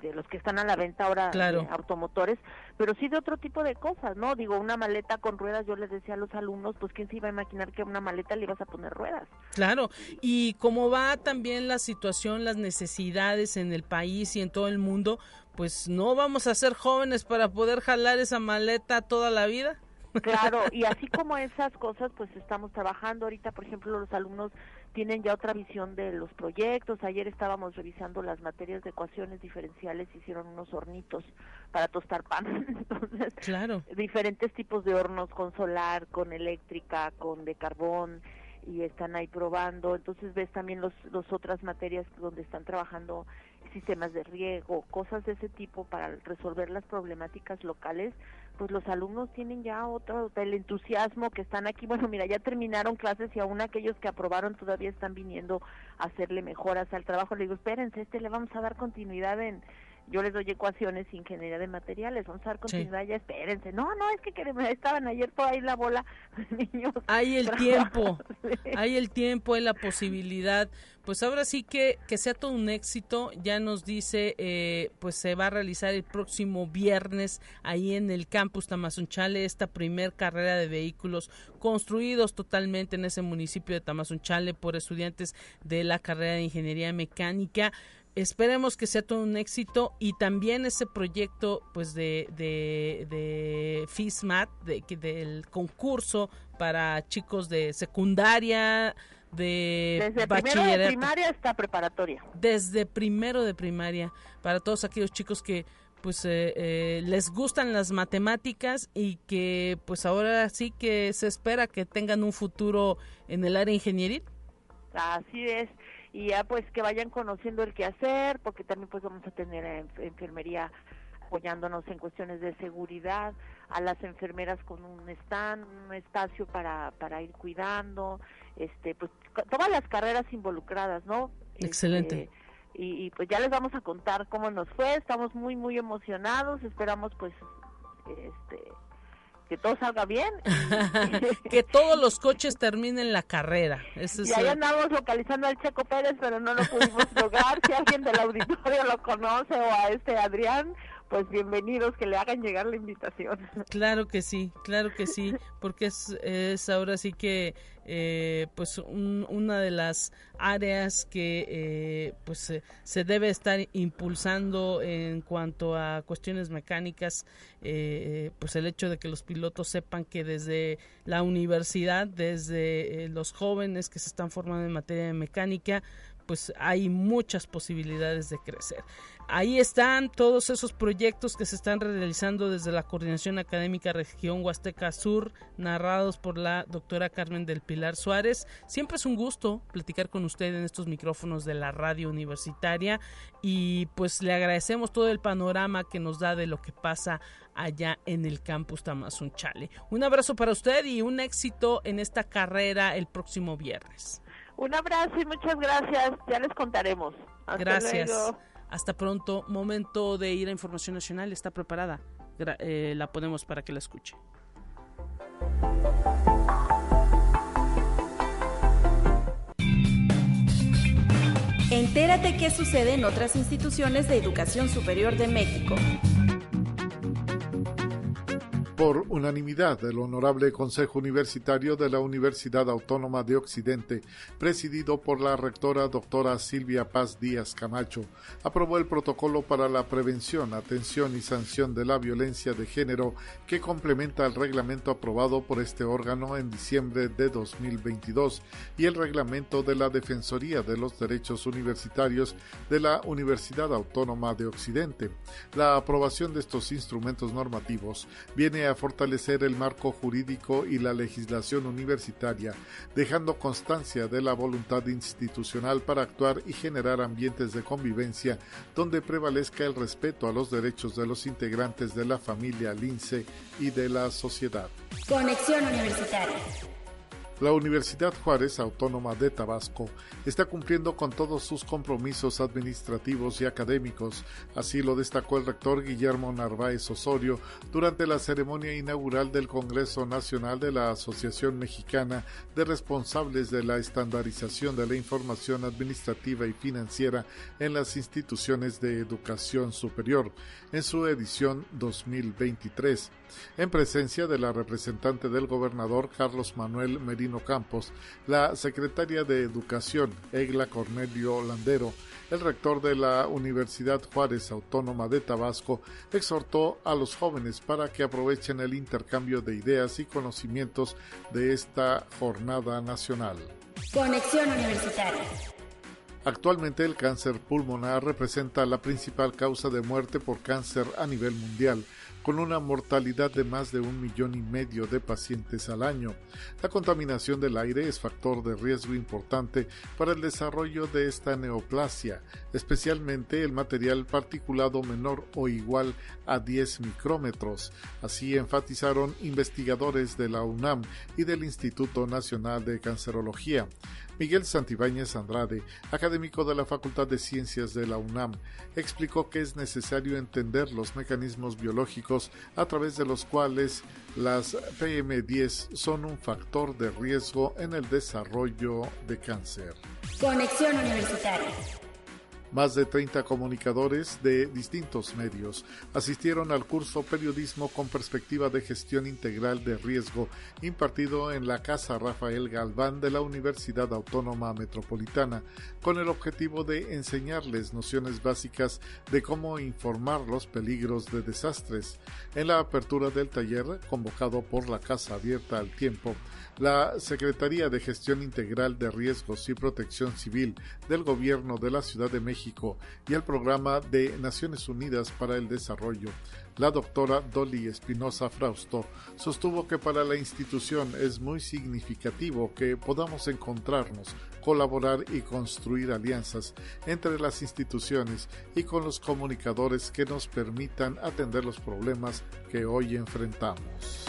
de los que están a la venta ahora claro. automotores, pero sí de otro tipo de cosas, ¿no? Digo, una maleta con ruedas, yo les decía a los alumnos, pues quién se iba a imaginar que a una maleta le ibas a poner ruedas. Claro, y cómo va también la situación, las necesidades en el país y en todo el mundo, pues no vamos a ser jóvenes para poder jalar esa maleta toda la vida. Claro, y así como esas cosas, pues estamos trabajando ahorita, por ejemplo, los alumnos tienen ya otra visión de los proyectos. Ayer estábamos revisando las materias de ecuaciones diferenciales, hicieron unos hornitos para tostar pan. Entonces, claro. diferentes tipos de hornos con solar, con eléctrica, con de carbón y están ahí probando. Entonces ves también los, los otras materias donde están trabajando sistemas de riego, cosas de ese tipo para resolver las problemáticas locales pues los alumnos tienen ya otro, el entusiasmo que están aquí, bueno, mira, ya terminaron clases y aún aquellos que aprobaron todavía están viniendo a hacerle mejoras al trabajo. Le digo, espérense, este le vamos a dar continuidad en, yo les doy ecuaciones, ingeniería de materiales, vamos a dar continuidad, ya espérense. No, no, es que queremos, estaban ayer por ahí la bola, niños. Hay el tiempo, hay el tiempo, hay la posibilidad. Pues ahora sí que, que sea todo un éxito, ya nos dice, eh, pues se va a realizar el próximo viernes ahí en el campus Tamazunchale esta primer carrera de vehículos construidos totalmente en ese municipio de Tamazunchale por estudiantes de la carrera de ingeniería mecánica esperemos que sea todo un éxito y también ese proyecto pues de, de, de FISMAT, de, del concurso para chicos de secundaria, de desde primero de primaria hasta preparatoria. Desde primero de primaria, para todos aquellos chicos que pues eh, eh, les gustan las matemáticas y que pues ahora sí que se espera que tengan un futuro en el área ingenieril. Así es y ya pues que vayan conociendo el qué hacer, porque también pues vamos a tener enfermería apoyándonos en cuestiones de seguridad, a las enfermeras con un stand, un espacio para, para ir cuidando, este pues todas las carreras involucradas, ¿no? Excelente. Este, y, y, pues ya les vamos a contar cómo nos fue, estamos muy muy emocionados, esperamos pues este que todo salga bien. que todos los coches terminen la carrera. y ahí andamos localizando al Checo Pérez, pero no lo pudimos lograr. Si alguien del auditorio lo conoce o a este Adrián, pues bienvenidos, que le hagan llegar la invitación. Claro que sí, claro que sí, porque es, es ahora sí que eh, pues una de las áreas que eh, pues se debe estar impulsando en cuanto a cuestiones mecánicas, eh, pues el hecho de que los pilotos sepan que desde la universidad, desde los jóvenes que se están formando en materia de mecánica, pues hay muchas posibilidades de crecer. Ahí están todos esos proyectos que se están realizando desde la Coordinación Académica Región Huasteca Sur, narrados por la doctora Carmen del Pilar Suárez. Siempre es un gusto platicar con usted en estos micrófonos de la radio universitaria y pues le agradecemos todo el panorama que nos da de lo que pasa allá en el campus Tamazunchale. Un abrazo para usted y un éxito en esta carrera el próximo viernes. Un abrazo y muchas gracias. Ya les contaremos. gracias. Hasta pronto. Momento de ir a Información Nacional. Está preparada. Eh, la ponemos para que la escuche. Entérate qué sucede en otras instituciones de educación superior de México. Por unanimidad, el Honorable Consejo Universitario de la Universidad Autónoma de Occidente, presidido por la rectora doctora Silvia Paz Díaz Camacho, aprobó el protocolo para la prevención, atención y sanción de la violencia de género que complementa el reglamento aprobado por este órgano en diciembre de 2022 y el reglamento de la Defensoría de los Derechos Universitarios de la Universidad Autónoma de Occidente. La aprobación de estos instrumentos normativos viene a fortalecer el marco jurídico y la legislación universitaria, dejando constancia de la voluntad institucional para actuar y generar ambientes de convivencia donde prevalezca el respeto a los derechos de los integrantes de la familia LINCE y de la sociedad. Conexión Universitaria. La Universidad Juárez Autónoma de Tabasco está cumpliendo con todos sus compromisos administrativos y académicos, así lo destacó el rector Guillermo Narváez Osorio durante la ceremonia inaugural del Congreso Nacional de la Asociación Mexicana de Responsables de la Estandarización de la Información Administrativa y Financiera en las instituciones de educación superior, en su edición 2023, en presencia de la representante del gobernador Carlos Manuel Merino Campos, la secretaria de Educación, Egla Cornelio Landero, el rector de la Universidad Juárez Autónoma de Tabasco, exhortó a los jóvenes para que aprovechen el intercambio de ideas y conocimientos de esta jornada nacional. Conexión Universitaria. Actualmente el cáncer pulmonar representa la principal causa de muerte por cáncer a nivel mundial con una mortalidad de más de un millón y medio de pacientes al año. La contaminación del aire es factor de riesgo importante para el desarrollo de esta neoplasia, especialmente el material particulado menor o igual a 10 micrómetros. Así enfatizaron investigadores de la UNAM y del Instituto Nacional de Cancerología. Miguel Santibáñez Andrade, académico de la Facultad de Ciencias de la UNAM, explicó que es necesario entender los mecanismos biológicos a través de los cuales las PM10 son un factor de riesgo en el desarrollo de cáncer. Conexión Universitaria. Más de 30 comunicadores de distintos medios asistieron al curso Periodismo con Perspectiva de Gestión Integral de Riesgo impartido en la Casa Rafael Galván de la Universidad Autónoma Metropolitana, con el objetivo de enseñarles nociones básicas de cómo informar los peligros de desastres. En la apertura del taller, convocado por la Casa Abierta al Tiempo, la Secretaría de Gestión Integral de Riesgos y Protección Civil del Gobierno de la Ciudad de México y el Programa de Naciones Unidas para el Desarrollo, la doctora Dolly Espinosa Frausto, sostuvo que para la institución es muy significativo que podamos encontrarnos, colaborar y construir alianzas entre las instituciones y con los comunicadores que nos permitan atender los problemas que hoy enfrentamos.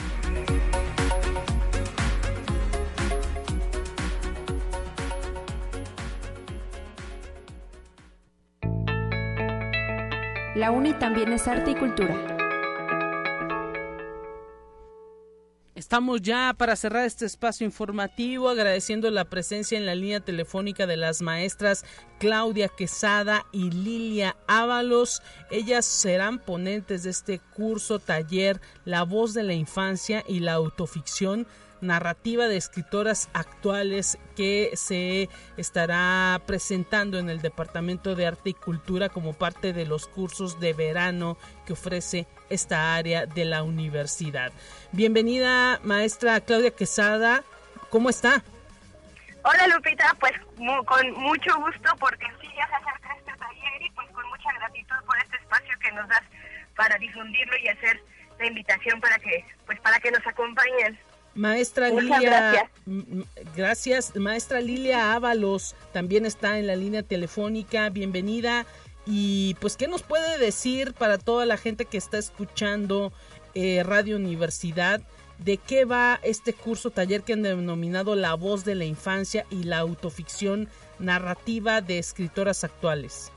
La UNI también es arte y cultura. Estamos ya para cerrar este espacio informativo agradeciendo la presencia en la línea telefónica de las maestras Claudia Quesada y Lilia Ábalos. Ellas serán ponentes de este curso taller La voz de la infancia y la autoficción narrativa de escritoras actuales que se estará presentando en el Departamento de Arte y Cultura como parte de los cursos de verano que ofrece esta área de la universidad. Bienvenida, maestra Claudia Quesada. ¿Cómo está? Hola Lupita, pues con mucho gusto porque sí ya se acerca este taller y pues con mucha gratitud por este espacio que nos das para difundirlo y hacer la invitación para que pues para que nos acompañen. Maestra Lilia, gracias. Maestra Lilia Ábalos también está en la línea telefónica. Bienvenida. Y pues, ¿qué nos puede decir para toda la gente que está escuchando eh, Radio Universidad? ¿De qué va este curso taller que han denominado La voz de la infancia y la autoficción narrativa de escritoras actuales?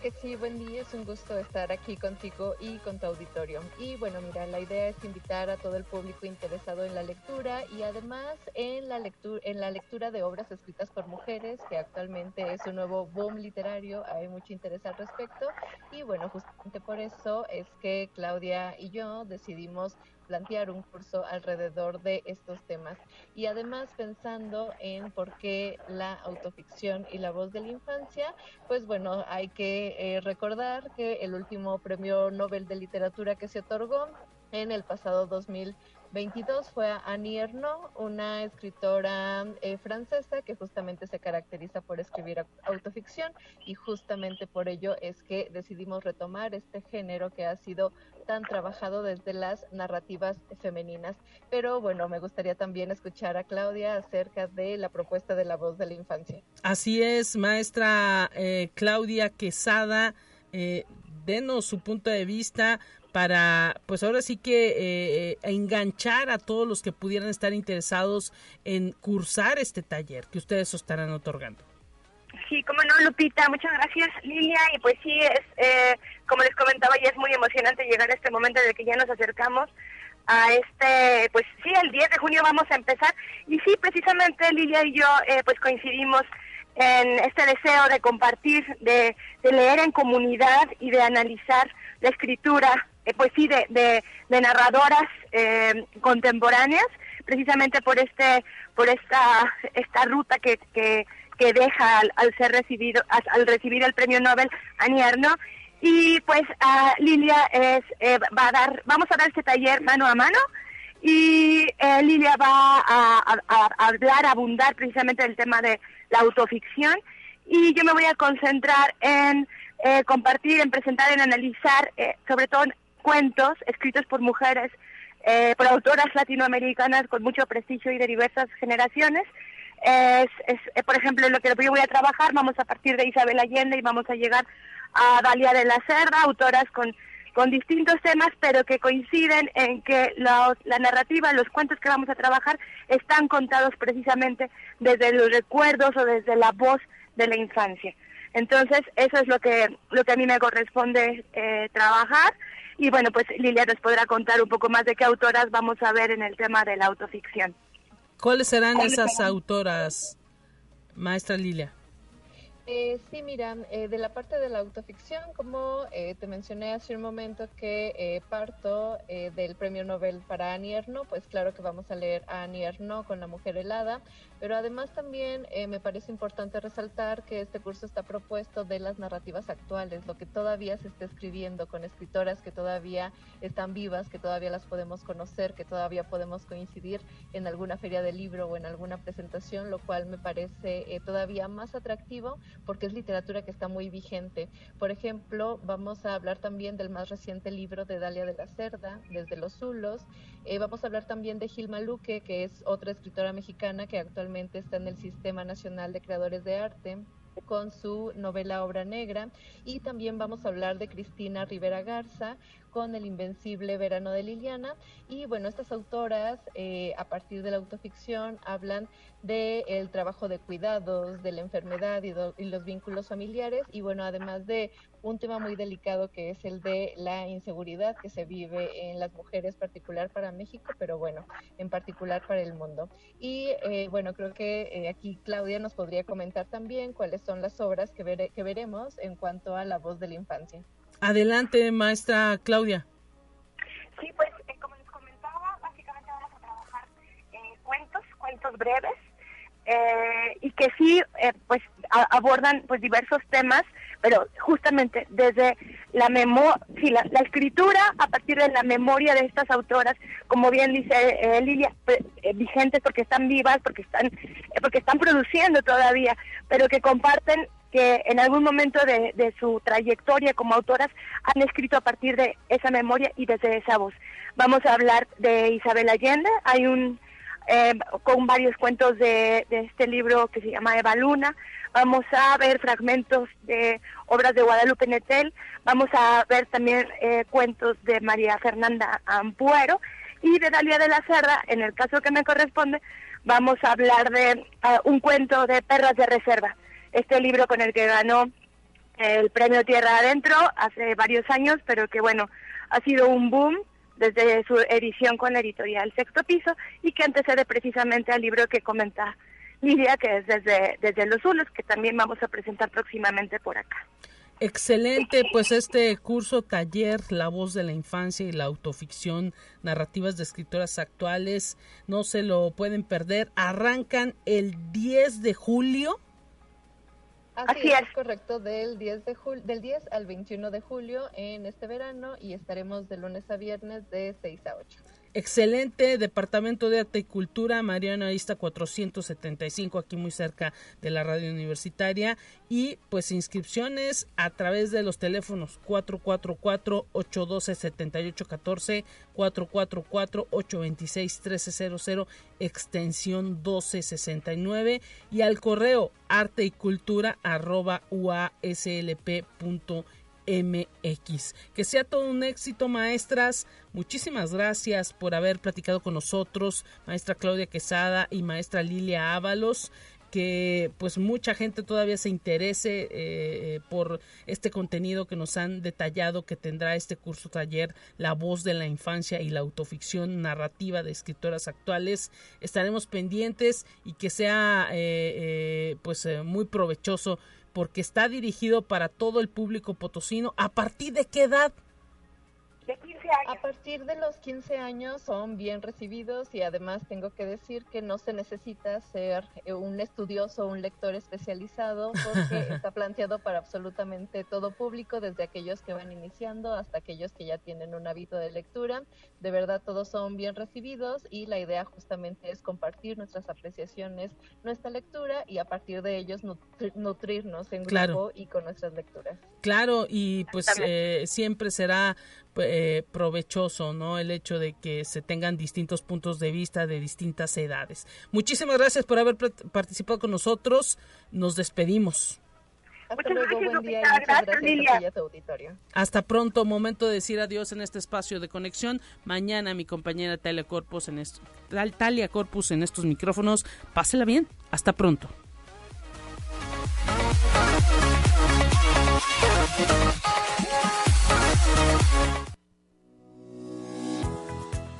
Que sí, buen día, es un gusto estar aquí contigo y con tu auditorio. Y bueno, mira, la idea es invitar a todo el público interesado en la lectura y además en la lectura, en la lectura de obras escritas por mujeres, que actualmente es un nuevo boom literario, hay mucho interés al respecto. Y bueno, justamente por eso es que Claudia y yo decidimos plantear un curso alrededor de estos temas. Y además pensando en por qué la autoficción y la voz de la infancia, pues bueno, hay que eh, recordar que el último premio Nobel de Literatura que se otorgó en el pasado 2000 22 fue Annie Ernaux, una escritora eh, francesa que justamente se caracteriza por escribir autoficción y justamente por ello es que decidimos retomar este género que ha sido tan trabajado desde las narrativas femeninas. Pero bueno, me gustaría también escuchar a Claudia acerca de la propuesta de la voz de la infancia. Así es, maestra eh, Claudia Quesada. Eh, denos su punto de vista para, pues ahora sí que eh, enganchar a todos los que pudieran estar interesados en cursar este taller que ustedes estarán otorgando. Sí, como no, Lupita, muchas gracias, Lilia. Y pues sí, es, eh, como les comentaba, ya es muy emocionante llegar a este momento de que ya nos acercamos a este, pues sí, el 10 de junio vamos a empezar. Y sí, precisamente Lilia y yo, eh, pues coincidimos en este deseo de compartir, de, leer en comunidad y de analizar la escritura, eh, pues sí, de, narradoras contemporáneas, precisamente por este, por esta, esta ruta que, que deja al, ser recibido, al, recibir el premio Nobel Annie Y pues Lilia es, eh, va a dar, vamos a dar este taller mano a mano. Y eh, Lilia va a, hablar, abundar precisamente del tema de la autoficción. Y yo me voy a concentrar en eh, compartir, en presentar, en analizar sobre todo cuentos escritos por mujeres, por autoras latinoamericanas con mucho prestigio y de diversas generaciones es, eh, por ejemplo, lo que yo voy a trabajar, vamos a partir de Isabel Allende y vamos a llegar a Dalia de la Cerda, autoras con, con distintos temas, pero que coinciden en que la narrativa, los cuentos que vamos a trabajar están contados precisamente desde los recuerdos o desde la voz de la infancia. Entonces, eso es lo que, lo que a mí me corresponde eh, trabajar. Y bueno, pues Lilia nos podrá contar un poco más de qué autoras vamos a ver en el tema de la autoficción. ¿Cuáles serán esas autoras, maestra Lilia? Eh, sí, mira, eh, de la parte de la autoficción, como eh, te mencioné hace un momento que parto del premio Nobel para Annie pues claro que vamos a leer a Annie con La Mujer Helada, pero además también me parece importante resaltar que este curso está propuesto de las narrativas actuales, lo que todavía se está escribiendo con escritoras que todavía están vivas, que todavía las podemos conocer, que todavía podemos coincidir en alguna feria de libro o en alguna presentación, lo cual me parece todavía más atractivo porque es literatura que está muy vigente. Por ejemplo, vamos a hablar también del más reciente libro de Dalia de la Cerda, Desde los Zulos. Eh, vamos a hablar también de Gilma Luque, que es otra escritora mexicana que actualmente está en el Sistema Nacional de Creadores de Arte con su novela Obra Negra y también vamos a hablar de Cristina Rivera Garza con El Invencible Verano de Liliana y bueno, estas autoras eh, a partir de la autoficción hablan del trabajo de cuidados, de la enfermedad y, los vínculos familiares y bueno, además de un tema muy delicado que es el de la inseguridad que se vive en las mujeres, particular para México, pero bueno, en particular para el mundo. Y eh, bueno, creo que eh, aquí Claudia nos podría comentar también cuáles son las obras que, que veremos en cuanto a la voz de la infancia. Adelante, maestra Claudia. Sí, pues eh, como les comentaba, básicamente vamos a trabajar cuentos, cuentos breves, eh, y que sí eh, pues abordan pues diversos temas pero justamente desde la memoria sí, la, escritura a partir de la memoria de estas autoras como bien dice eh, Lilia vigentes porque están vivas porque están porque están produciendo todavía pero que comparten que en algún momento de, de su trayectoria como autoras han escrito a partir de esa memoria y desde esa voz. Vamos a hablar de Isabel Allende, hay un eh, con varios cuentos de, este libro que se llama Eva Luna. Vamos a ver fragmentos de obras de Guadalupe Netel. Vamos a ver también eh, cuentos de María Fernanda Ampuero y de Dalia de la Cerda. En el caso que me corresponde, vamos a hablar de eh, un cuento de Perras de Reserva. Este libro con el que ganó el premio Tierra Adentro hace varios años, pero que bueno, ha sido un boom desde su edición con la editorial Sexto Piso y que antecede precisamente al libro que comenta Lidia, que es desde, desde Los Zulos, que también vamos a presentar próximamente por acá. Excelente, pues este curso taller La voz de la infancia y la autoficción, narrativas de escritoras actuales, no se lo pueden perder. Arrancan el 10 de julio Así, es. correcto, del 10, de del 10 al 21 de julio en este verano y estaremos de lunes a viernes de 6 a 8. Excelente Departamento de Arte y Cultura, Mariana Arista 475, aquí muy cerca de la radio universitaria. Y pues inscripciones a través de los teléfonos 444-812-7814, 444-826-1300, extensión 1269 y al correo arte y cultura arroba uaslp.mx MX. Que sea todo un éxito, maestras. Muchísimas gracias por haber platicado con nosotros, maestra Claudia Quesada y maestra Lilia Ábalos que pues mucha gente todavía se interese eh, por este contenido que nos han detallado que tendrá este curso taller La voz de la infancia y la autoficción narrativa de escritoras actuales. Estaremos pendientes y que sea eh, eh, pues muy provechoso porque está dirigido para todo el público potosino. ¿A partir de qué edad? A partir de los 15 años son bien recibidos y además tengo que decir que no se necesita ser eh, un estudioso o un lector especializado porque está planteado para absolutamente todo público, desde aquellos que van iniciando hasta aquellos que ya tienen un hábito de lectura. De verdad todos son bien recibidos y la idea justamente es compartir nuestras apreciaciones, nuestra lectura y a partir de ellos nutrirnos en grupo y con nuestras lecturas. Claro, y pues eh, siempre será eh, provechoso, ¿no? El hecho de que se tengan distintos puntos de vista de distintas edades. Muchísimas gracias por haber participado con nosotros. Nos despedimos. Hasta luego, buen día y muchas gracias a tu auditorio. Hasta pronto, momento de decir adiós en este espacio de conexión. Mañana mi compañera Talia Corpus en, Talia Corpus en estos micrófonos. Pásela bien. Hasta pronto.